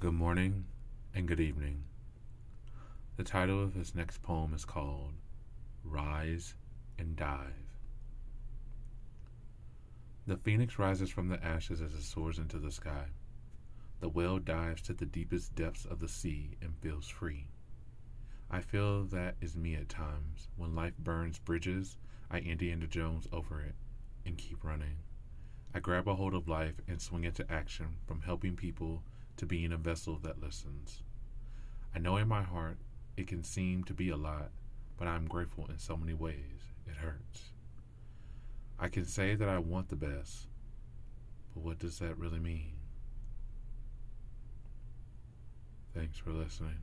Good morning and good evening. The title of this next poem is called Rise and Dive. The phoenix rises from the ashes as it soars into the sky. The whale dives to the deepest depths of the sea and feels free. I feel that is me at times. When life burns bridges, I Indiana Jones over it and keep running. I grab a hold of life and swing into action from helping people to being a vessel that listens. I know in my heart it can seem to be a lot, but I'm grateful in so many ways. It hurts. I can say that I want the best, but what does that really mean? Thanks for listening.